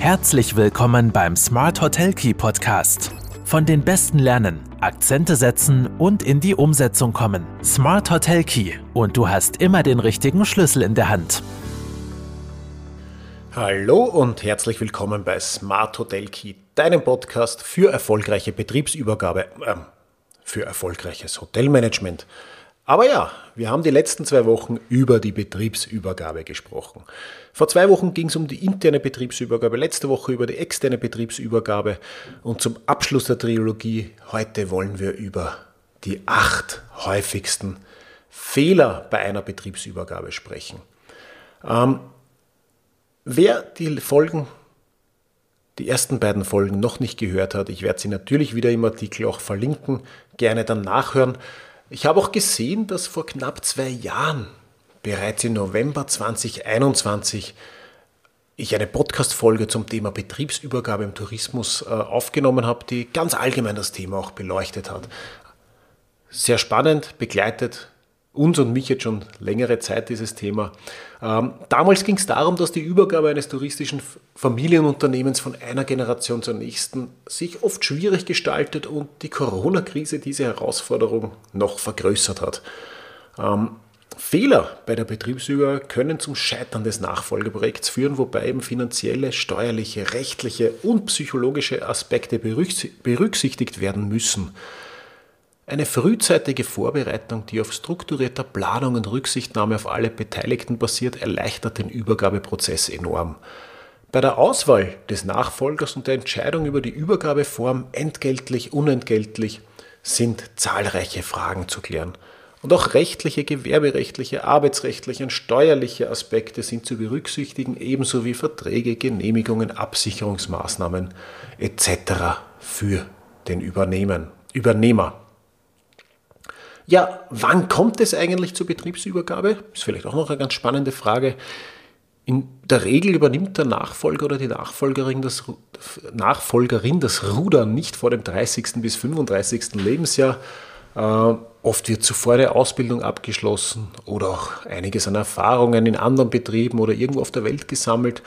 Herzlich willkommen beim Smart Hotel Key Podcast. Von den Besten lernen, Akzente setzen und in die Umsetzung kommen. Smart Hotel Key und du hast immer den richtigen Schlüssel in der Hand. Hallo und herzlich willkommen bei Smart Hotel Key, deinem Podcast für erfolgreiche Betriebsübergabe, äh, für erfolgreiches Hotelmanagement. Aber ja, wir haben die letzten zwei Wochen über die Betriebsübergabe gesprochen. Vor zwei Wochen ging es um die interne Betriebsübergabe, letzte Woche über die externe Betriebsübergabe und zum Abschluss der Trilogie heute wollen wir über die acht häufigsten Fehler bei einer Betriebsübergabe sprechen. Ähm, wer die Folgen, die ersten beiden Folgen noch nicht gehört hat, ich werde sie natürlich wieder im Artikel auch verlinken, gerne dann nachhören. Ich habe auch gesehen, dass vor knapp zwei Jahren, bereits im November 2021, ich eine Podcast-Folge zum Thema Betriebsübergabe im Tourismus äh, aufgenommen habe, die ganz allgemein das Thema auch beleuchtet hat. Sehr spannend, begleitet uns und mich jetzt schon längere Zeit dieses Thema. Ähm, damals ging es darum, dass die Übergabe eines touristischen Familienunternehmens von einer Generation zur nächsten sich oft schwierig gestaltet und die Corona-Krise diese Herausforderung noch vergrößert hat. Ähm, Fehler bei der Betriebsübergabe können zum Scheitern des Nachfolgeprojekts führen, wobei eben finanzielle, steuerliche, rechtliche und psychologische Aspekte berücksichtigt werden müssen. Eine frühzeitige Vorbereitung, die auf strukturierter Planung und Rücksichtnahme auf alle Beteiligten basiert, erleichtert den Übergabeprozess enorm. Bei der Auswahl des Nachfolgers und der Entscheidung über die Übergabeform entgeltlich, unentgeltlich sind zahlreiche Fragen zu klären. Und auch rechtliche, gewerberechtliche, arbeitsrechtliche und steuerliche Aspekte sind zu berücksichtigen, ebenso wie Verträge, Genehmigungen, Absicherungsmaßnahmen etc. für den Übernehmen, Übernehmer. Ja, wann kommt es eigentlich zur Betriebsübergabe? Ist vielleicht auch noch eine ganz spannende Frage. In der Regel übernimmt der Nachfolger oder die Nachfolgerin das, Nachfolgerin das Ruder nicht vor dem 30. bis 35. Lebensjahr. Äh, oft wird zuvor eine Ausbildung abgeschlossen oder auch einiges an Erfahrungen in anderen Betrieben oder irgendwo auf der Welt gesammelt.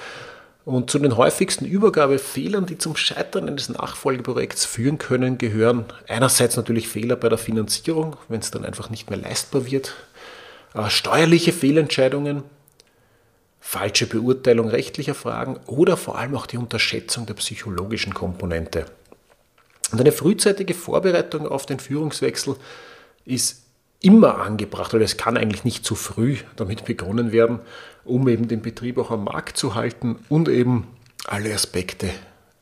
Und zu den häufigsten Übergabefehlern, die zum Scheitern eines Nachfolgeprojekts führen können, gehören einerseits natürlich Fehler bei der Finanzierung, wenn es dann einfach nicht mehr leistbar wird, äh, steuerliche Fehlentscheidungen, falsche Beurteilung rechtlicher Fragen oder vor allem auch die Unterschätzung der psychologischen Komponente. Und eine frühzeitige Vorbereitung auf den Führungswechsel ist immer angebracht, weil es kann eigentlich nicht zu früh damit begonnen werden, um eben den Betrieb auch am Markt zu halten und eben alle Aspekte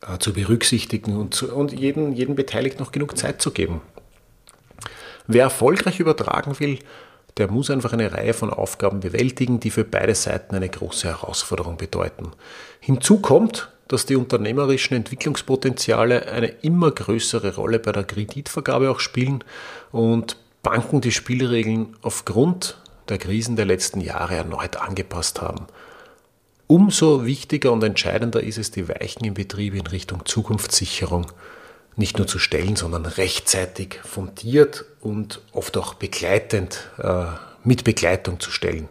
äh, zu berücksichtigen und, zu, und jeden, jedem Beteiligten noch genug Zeit zu geben. Wer erfolgreich übertragen will, der muss einfach eine Reihe von Aufgaben bewältigen, die für beide Seiten eine große Herausforderung bedeuten. Hinzu kommt, dass die unternehmerischen Entwicklungspotenziale eine immer größere Rolle bei der Kreditvergabe auch spielen und Banken die Spielregeln aufgrund der Krisen der letzten Jahre erneut angepasst haben. Umso wichtiger und entscheidender ist es, die Weichen im Betrieb in Richtung Zukunftssicherung nicht nur zu stellen, sondern rechtzeitig fundiert und oft auch begleitend äh, mit Begleitung zu stellen.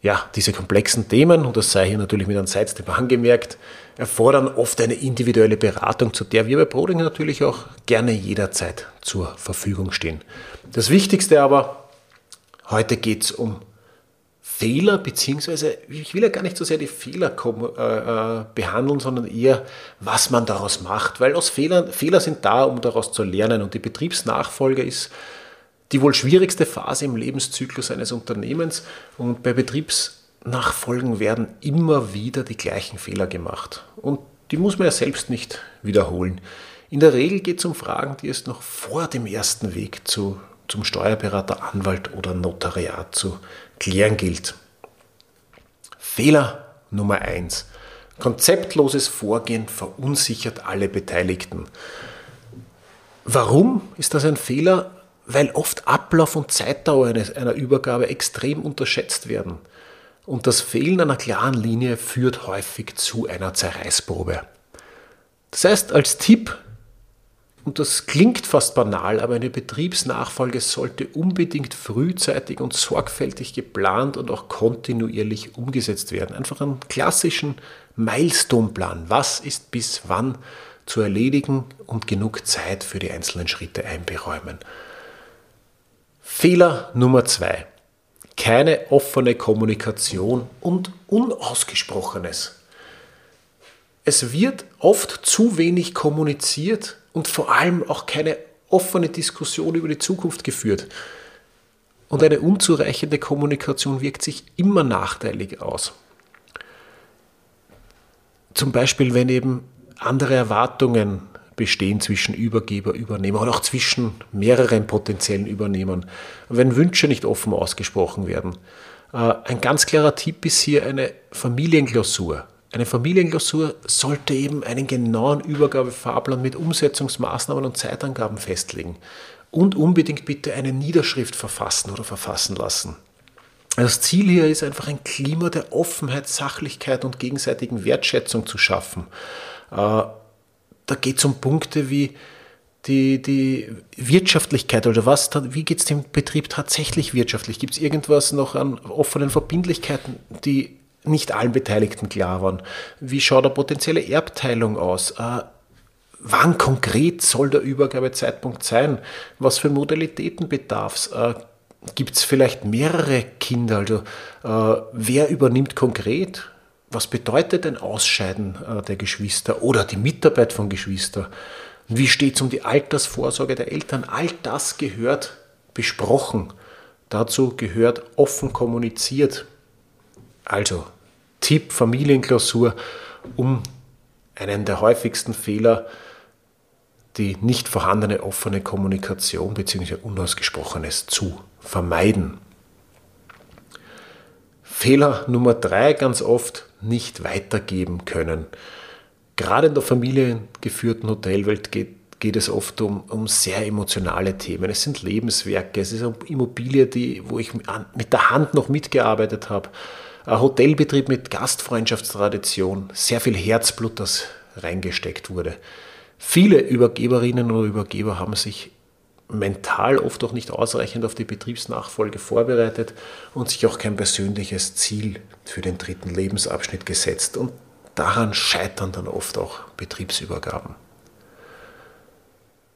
Ja, diese komplexen Themen, und das sei hier natürlich mit einem Sidestep angemerkt, erfordern oft eine individuelle Beratung, zu der wir bei Broding natürlich auch gerne jederzeit zur Verfügung stehen. Das Wichtigste aber, heute geht es um Fehler, beziehungsweise ich will ja gar nicht so sehr die Fehler äh, äh, behandeln, sondern eher, was man daraus macht. Weil aus Fehlern, Fehler sind da, um daraus zu lernen. Und die Betriebsnachfolge ist die wohl schwierigste Phase im Lebenszyklus eines Unternehmens. Und bei Betriebsnachfolgen werden immer wieder die gleichen Fehler gemacht. Und die muss man ja selbst nicht wiederholen. In der Regel geht es um Fragen, die es noch vor dem ersten Weg zu, zum Steuerberater, Anwalt oder Notariat zu klären gilt. Fehler Nummer 1. Konzeptloses Vorgehen verunsichert alle Beteiligten. Warum ist das ein Fehler? weil oft Ablauf und Zeitdauer einer Übergabe extrem unterschätzt werden. Und das Fehlen einer klaren Linie führt häufig zu einer Zerreißprobe. Das heißt, als Tipp, und das klingt fast banal, aber eine Betriebsnachfolge sollte unbedingt frühzeitig und sorgfältig geplant und auch kontinuierlich umgesetzt werden. Einfach einen klassischen Milestone-Plan. Was ist bis wann zu erledigen und genug Zeit für die einzelnen Schritte einberäumen. Fehler Nummer zwei. Keine offene Kommunikation und Unausgesprochenes. Es wird oft zu wenig kommuniziert und vor allem auch keine offene Diskussion über die Zukunft geführt. Und eine unzureichende Kommunikation wirkt sich immer nachteilig aus. Zum Beispiel, wenn eben andere Erwartungen bestehen zwischen Übergeber, Übernehmer und auch zwischen mehreren potenziellen Übernehmern. Wenn Wünsche nicht offen ausgesprochen werden. Äh, ein ganz klarer Tipp ist hier eine Familienklausur. Eine Familienklausur sollte eben einen genauen Übergabefahrplan mit Umsetzungsmaßnahmen und Zeitangaben festlegen. Und unbedingt bitte eine Niederschrift verfassen oder verfassen lassen. Das Ziel hier ist einfach ein Klima der Offenheit, Sachlichkeit und gegenseitigen Wertschätzung zu schaffen. Da geht es um Punkte wie die, die Wirtschaftlichkeit oder was, wie geht es dem Betrieb tatsächlich wirtschaftlich? Gibt es irgendwas noch an offenen Verbindlichkeiten, die nicht allen Beteiligten klar waren? Wie schaut eine potenzielle Erbteilung aus? Äh, wann konkret soll der Übergabezeitpunkt sein? Was für Modalitäten bedarf es? Äh, Gibt es vielleicht mehrere Kinder? Also äh, wer übernimmt konkret? Was bedeutet ein Ausscheiden äh, der Geschwister oder die Mitarbeit von Geschwistern? Wie steht es um die Altersvorsorge der Eltern? All das gehört besprochen. Dazu gehört offen kommuniziert. Also Tipp Familienklausur, um einen der häufigsten Fehler, die nicht vorhandene offene Kommunikation bzw. Unausgesprochenes zu vermeiden. Fehler Nummer drei ganz oft nicht weitergeben können. Gerade in der familiengeführten Hotelwelt geht, geht es oft um, um sehr emotionale Themen. Es sind Lebenswerke, es ist eine Immobilie, die, wo ich mit der Hand noch mitgearbeitet habe. Ein Hotelbetrieb mit Gastfreundschaftstradition, sehr viel Herzblut, das reingesteckt wurde. Viele Übergeberinnen oder Übergeber haben sich mental oft auch nicht ausreichend auf die Betriebsnachfolge vorbereitet und sich auch kein persönliches Ziel für den dritten Lebensabschnitt gesetzt. Und daran scheitern dann oft auch Betriebsübergaben.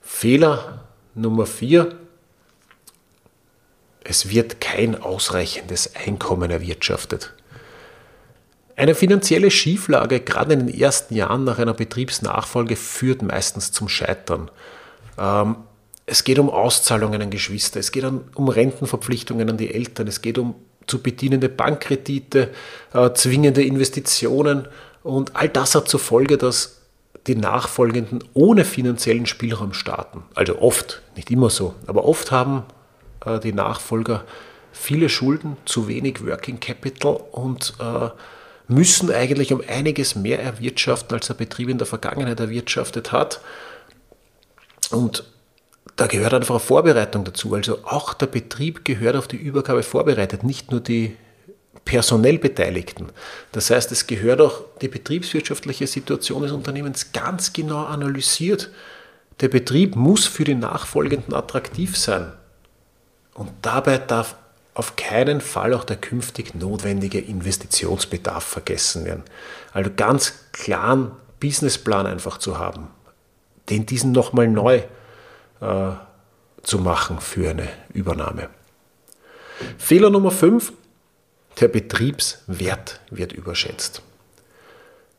Fehler Nummer vier. Es wird kein ausreichendes Einkommen erwirtschaftet. Eine finanzielle Schieflage, gerade in den ersten Jahren nach einer Betriebsnachfolge, führt meistens zum Scheitern. Ähm, es geht um Auszahlungen an Geschwister, es geht um Rentenverpflichtungen an die Eltern, es geht um zu bedienende Bankkredite, äh, zwingende Investitionen und all das hat zur Folge, dass die Nachfolgenden ohne finanziellen Spielraum starten. Also oft, nicht immer so, aber oft haben äh, die Nachfolger viele Schulden, zu wenig Working Capital und äh, müssen eigentlich um einiges mehr erwirtschaften, als der Betrieb in der Vergangenheit erwirtschaftet hat. Und da gehört einfach eine Vorbereitung dazu. Also auch der Betrieb gehört auf die Übergabe vorbereitet, nicht nur die personell Beteiligten. Das heißt, es gehört auch die betriebswirtschaftliche Situation des Unternehmens ganz genau analysiert. Der Betrieb muss für die Nachfolgenden attraktiv sein. Und dabei darf auf keinen Fall auch der künftig notwendige Investitionsbedarf vergessen werden. Also ganz klaren Businessplan einfach zu haben, den diesen nochmal neu äh, zu machen für eine Übernahme. Fehler Nummer 5, der Betriebswert wird überschätzt.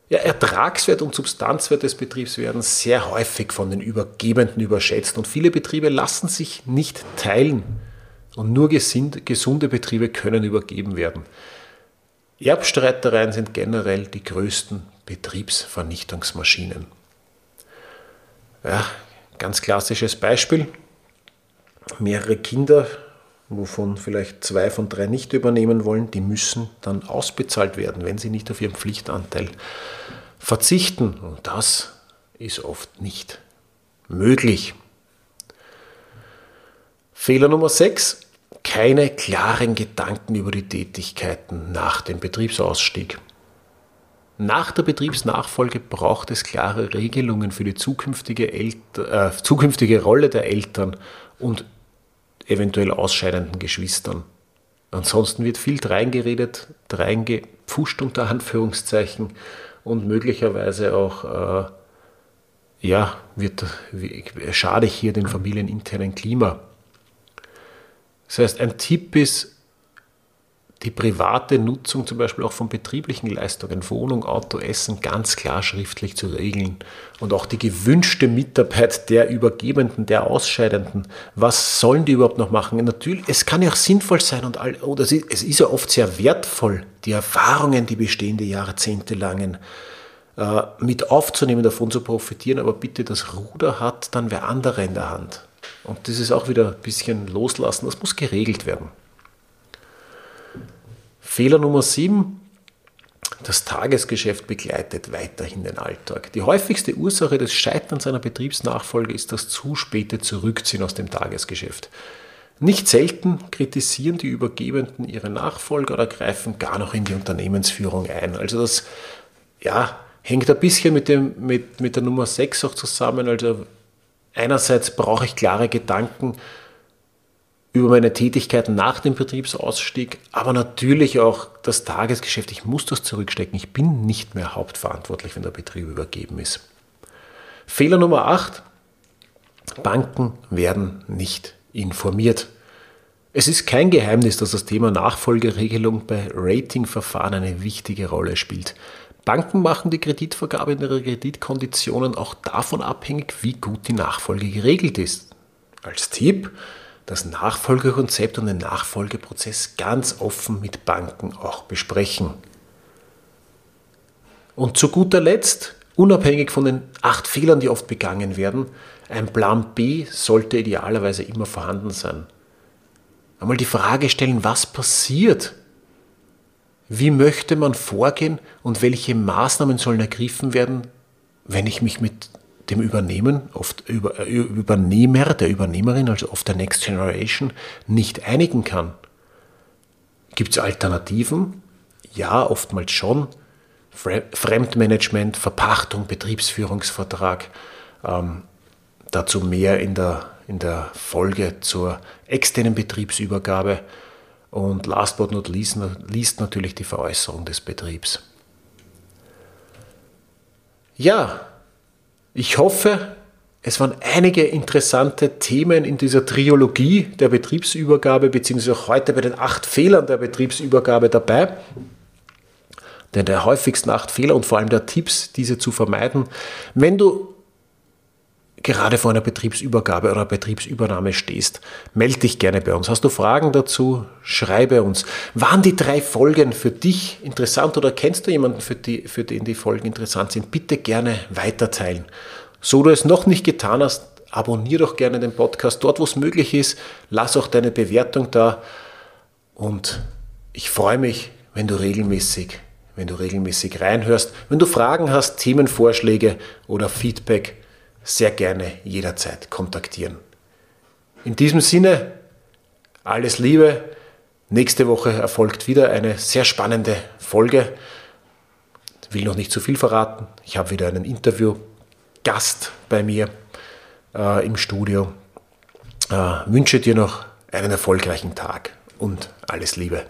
Ja, Ertragswert und Substanzwert des Betriebs werden sehr häufig von den Übergebenden überschätzt und viele Betriebe lassen sich nicht teilen und nur gesunde Betriebe können übergeben werden. Erbstreitereien sind generell die größten Betriebsvernichtungsmaschinen. Ja, Ganz klassisches Beispiel. Mehrere Kinder, wovon vielleicht zwei von drei nicht übernehmen wollen, die müssen dann ausbezahlt werden, wenn sie nicht auf ihren Pflichtanteil verzichten. Und das ist oft nicht möglich. Fehler Nummer 6. Keine klaren Gedanken über die Tätigkeiten nach dem Betriebsausstieg. Nach der Betriebsnachfolge braucht es klare Regelungen für die zukünftige, Elter, äh, zukünftige Rolle der Eltern und eventuell ausscheidenden Geschwistern. Ansonsten wird viel dreingeredet, dreingepfuscht unter Anführungszeichen und möglicherweise auch, äh, ja, wird, schade ich hier dem familieninternen Klima. Das heißt, ein Tipp ist, die private Nutzung zum Beispiel auch von betrieblichen Leistungen, Wohnung, Auto, Essen ganz klar schriftlich zu regeln und auch die gewünschte Mitarbeit der Übergebenden, der Ausscheidenden, was sollen die überhaupt noch machen? Natürlich, es kann ja auch sinnvoll sein und all, oder es ist ja oft sehr wertvoll, die Erfahrungen, die bestehende jahrzehntelangen äh, mit aufzunehmen, davon zu profitieren, aber bitte das Ruder hat dann wer andere in der Hand. Und das ist auch wieder ein bisschen loslassen, das muss geregelt werden. Fehler Nummer 7. Das Tagesgeschäft begleitet weiterhin den Alltag. Die häufigste Ursache des Scheiterns einer Betriebsnachfolge ist das zu späte Zurückziehen aus dem Tagesgeschäft. Nicht selten kritisieren die Übergebenden ihre Nachfolger oder greifen gar noch in die Unternehmensführung ein. Also das ja, hängt ein bisschen mit, dem, mit, mit der Nummer 6 auch zusammen. Also einerseits brauche ich klare Gedanken, über meine Tätigkeiten nach dem Betriebsausstieg, aber natürlich auch das Tagesgeschäft. Ich muss das zurückstecken. Ich bin nicht mehr hauptverantwortlich, wenn der Betrieb übergeben ist. Fehler Nummer 8. Banken werden nicht informiert. Es ist kein Geheimnis, dass das Thema Nachfolgeregelung bei Ratingverfahren eine wichtige Rolle spielt. Banken machen die Kreditvergabe in ihre Kreditkonditionen auch davon abhängig, wie gut die Nachfolge geregelt ist. Als Tipp, das Nachfolgekonzept und den Nachfolgeprozess ganz offen mit Banken auch besprechen. Und zu guter Letzt, unabhängig von den acht Fehlern, die oft begangen werden, ein Plan B sollte idealerweise immer vorhanden sein. Einmal die Frage stellen, was passiert? Wie möchte man vorgehen und welche Maßnahmen sollen ergriffen werden, wenn ich mich mit dem Übernehmen, oft über, äh, Übernehmer, der Übernehmerin, also oft der Next Generation, nicht einigen kann. Gibt es Alternativen? Ja, oftmals schon. Fremdmanagement, Verpachtung, Betriebsführungsvertrag. Ähm, dazu mehr in der, in der Folge zur externen Betriebsübergabe. Und last but not least, least natürlich die Veräußerung des Betriebs. Ja, ich hoffe, es waren einige interessante Themen in dieser Triologie der Betriebsübergabe, beziehungsweise auch heute bei den acht Fehlern der Betriebsübergabe dabei. Denn der häufigsten acht Fehler und vor allem der Tipps, diese zu vermeiden. Wenn du gerade vor einer Betriebsübergabe oder Betriebsübernahme stehst, melde dich gerne bei uns. Hast du Fragen dazu? Schreibe uns. Waren die drei Folgen für dich interessant oder kennst du jemanden, für, die, für den die Folgen interessant sind? Bitte gerne weiterteilen. So du es noch nicht getan hast, abonniere doch gerne den Podcast dort, wo es möglich ist. Lass auch deine Bewertung da und ich freue mich, wenn du regelmäßig, wenn du regelmäßig reinhörst. Wenn du Fragen hast, Themenvorschläge oder Feedback, sehr gerne jederzeit kontaktieren. In diesem Sinne, alles Liebe. Nächste Woche erfolgt wieder eine sehr spannende Folge. Ich will noch nicht zu viel verraten. Ich habe wieder einen Interview-Gast bei mir äh, im Studio. Äh, wünsche dir noch einen erfolgreichen Tag und alles Liebe.